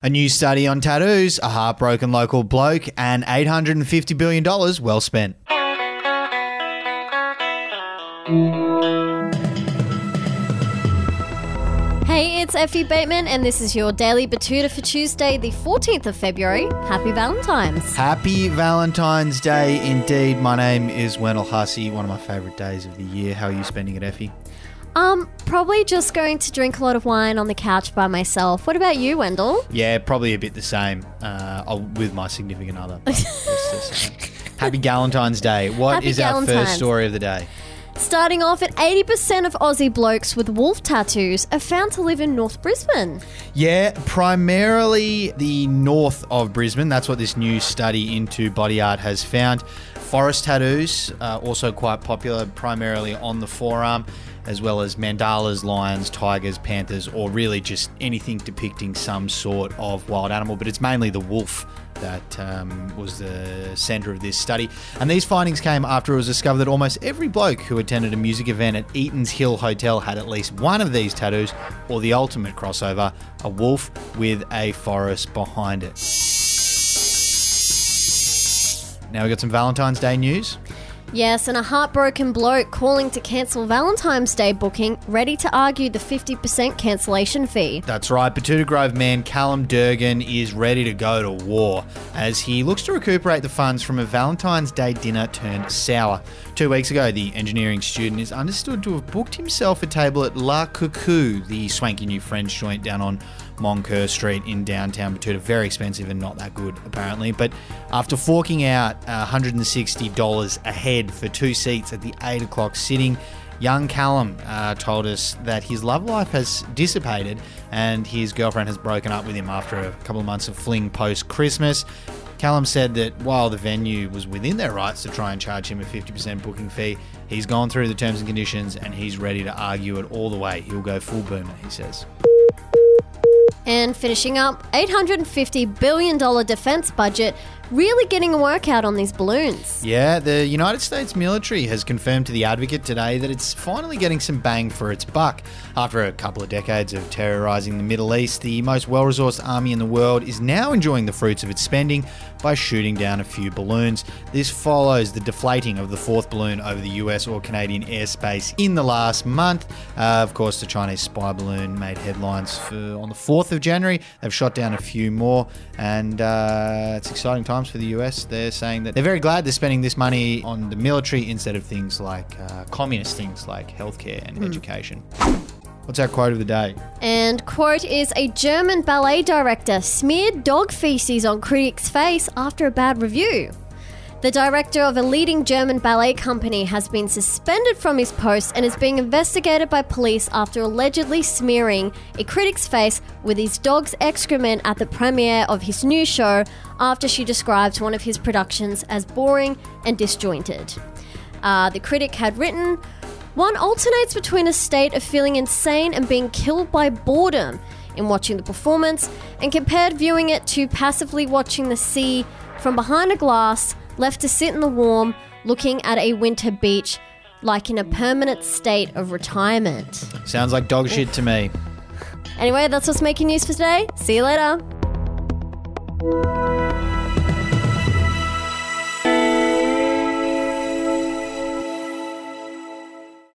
A new study on tattoos, a heartbroken local bloke, and $850 billion well spent. Hey, it's Effie Bateman, and this is your Daily Betoota for Tuesday, the 14th of February. Happy Valentine's. Happy Valentine's Day indeed. My name is Wendell Hussey, one of my favourite days of the year. How are you spending it, Effie? Um, probably just going to drink a lot of wine on the couch by myself. What about you, Wendell? Yeah, probably a bit the same uh, I'll- with my significant other. but it's the same. Happy Valentine's Day. What is Happy our Galentine's. first story of the day? Starting off at 80% of Aussie blokes with wolf tattoos are found to live in North Brisbane. Yeah, primarily the north of Brisbane. That's what this new study into body art has found. Forest tattoos are also quite popular, primarily on the forearm, as well as mandalas, lions, tigers, panthers, or really just anything depicting some sort of wild animal. But it's mainly the wolf that um, was the centre of this study. And these findings came after it was discovered that almost every bloke who attended a music event at Eaton's Hill Hotel had at least one of these tattoos, or the ultimate crossover, a wolf with a forest behind it. Now we've got some Valentine's Day news. Yes, and a heartbroken bloke calling to cancel Valentine's Day booking, ready to argue the 50% cancellation fee. That's right, Betoota Grove man Callum Durgan is ready to go to war as he looks to recuperate the funds from a Valentine's Day dinner turned sour. Two weeks ago, the engineering student is understood to have booked himself a table at La Cuckoo, the swanky new French joint down on Moncur Street in downtown Betoota. Very expensive and not that good, apparently. But after forking out uh, $160 a head for two seats at the 8 o'clock sitting, Young Callum uh, told us that his love life has dissipated and his girlfriend has broken up with him after a couple of months of fling post Christmas. Callum said that while the venue was within their rights to try and charge him a 50% booking fee, he's gone through the terms and conditions and he's ready to argue it all the way. He'll go full boomer, he says. And finishing up, $850 billion defense budget, really getting a workout on these balloons. Yeah, the United States military has confirmed to The Advocate today that it's finally getting some bang for its buck. After a couple of decades of terrorizing the Middle East, the most well resourced army in the world is now enjoying the fruits of its spending by shooting down a few balloons. This follows the deflating of the fourth balloon over the US or Canadian airspace in the last month. Uh, of course, the Chinese spy balloon made headlines for, on the 4th of January. They've shot down a few more, and uh, it's exciting times for the US. They're saying that they're very glad they're spending this money on the military instead of things like uh, communist things like healthcare and education. What's our quote of the day? And quote is a German ballet director smeared dog feces on critics' face after a bad review. The director of a leading German ballet company has been suspended from his post and is being investigated by police after allegedly smearing a critic's face with his dog's excrement at the premiere of his new show after she described one of his productions as boring and disjointed. Uh, the critic had written, one alternates between a state of feeling insane and being killed by boredom in watching the performance, and compared viewing it to passively watching the sea from behind a glass, left to sit in the warm, looking at a winter beach, like in a permanent state of retirement. Sounds like dog shit to me. Anyway, that's what's making news for today. See you later.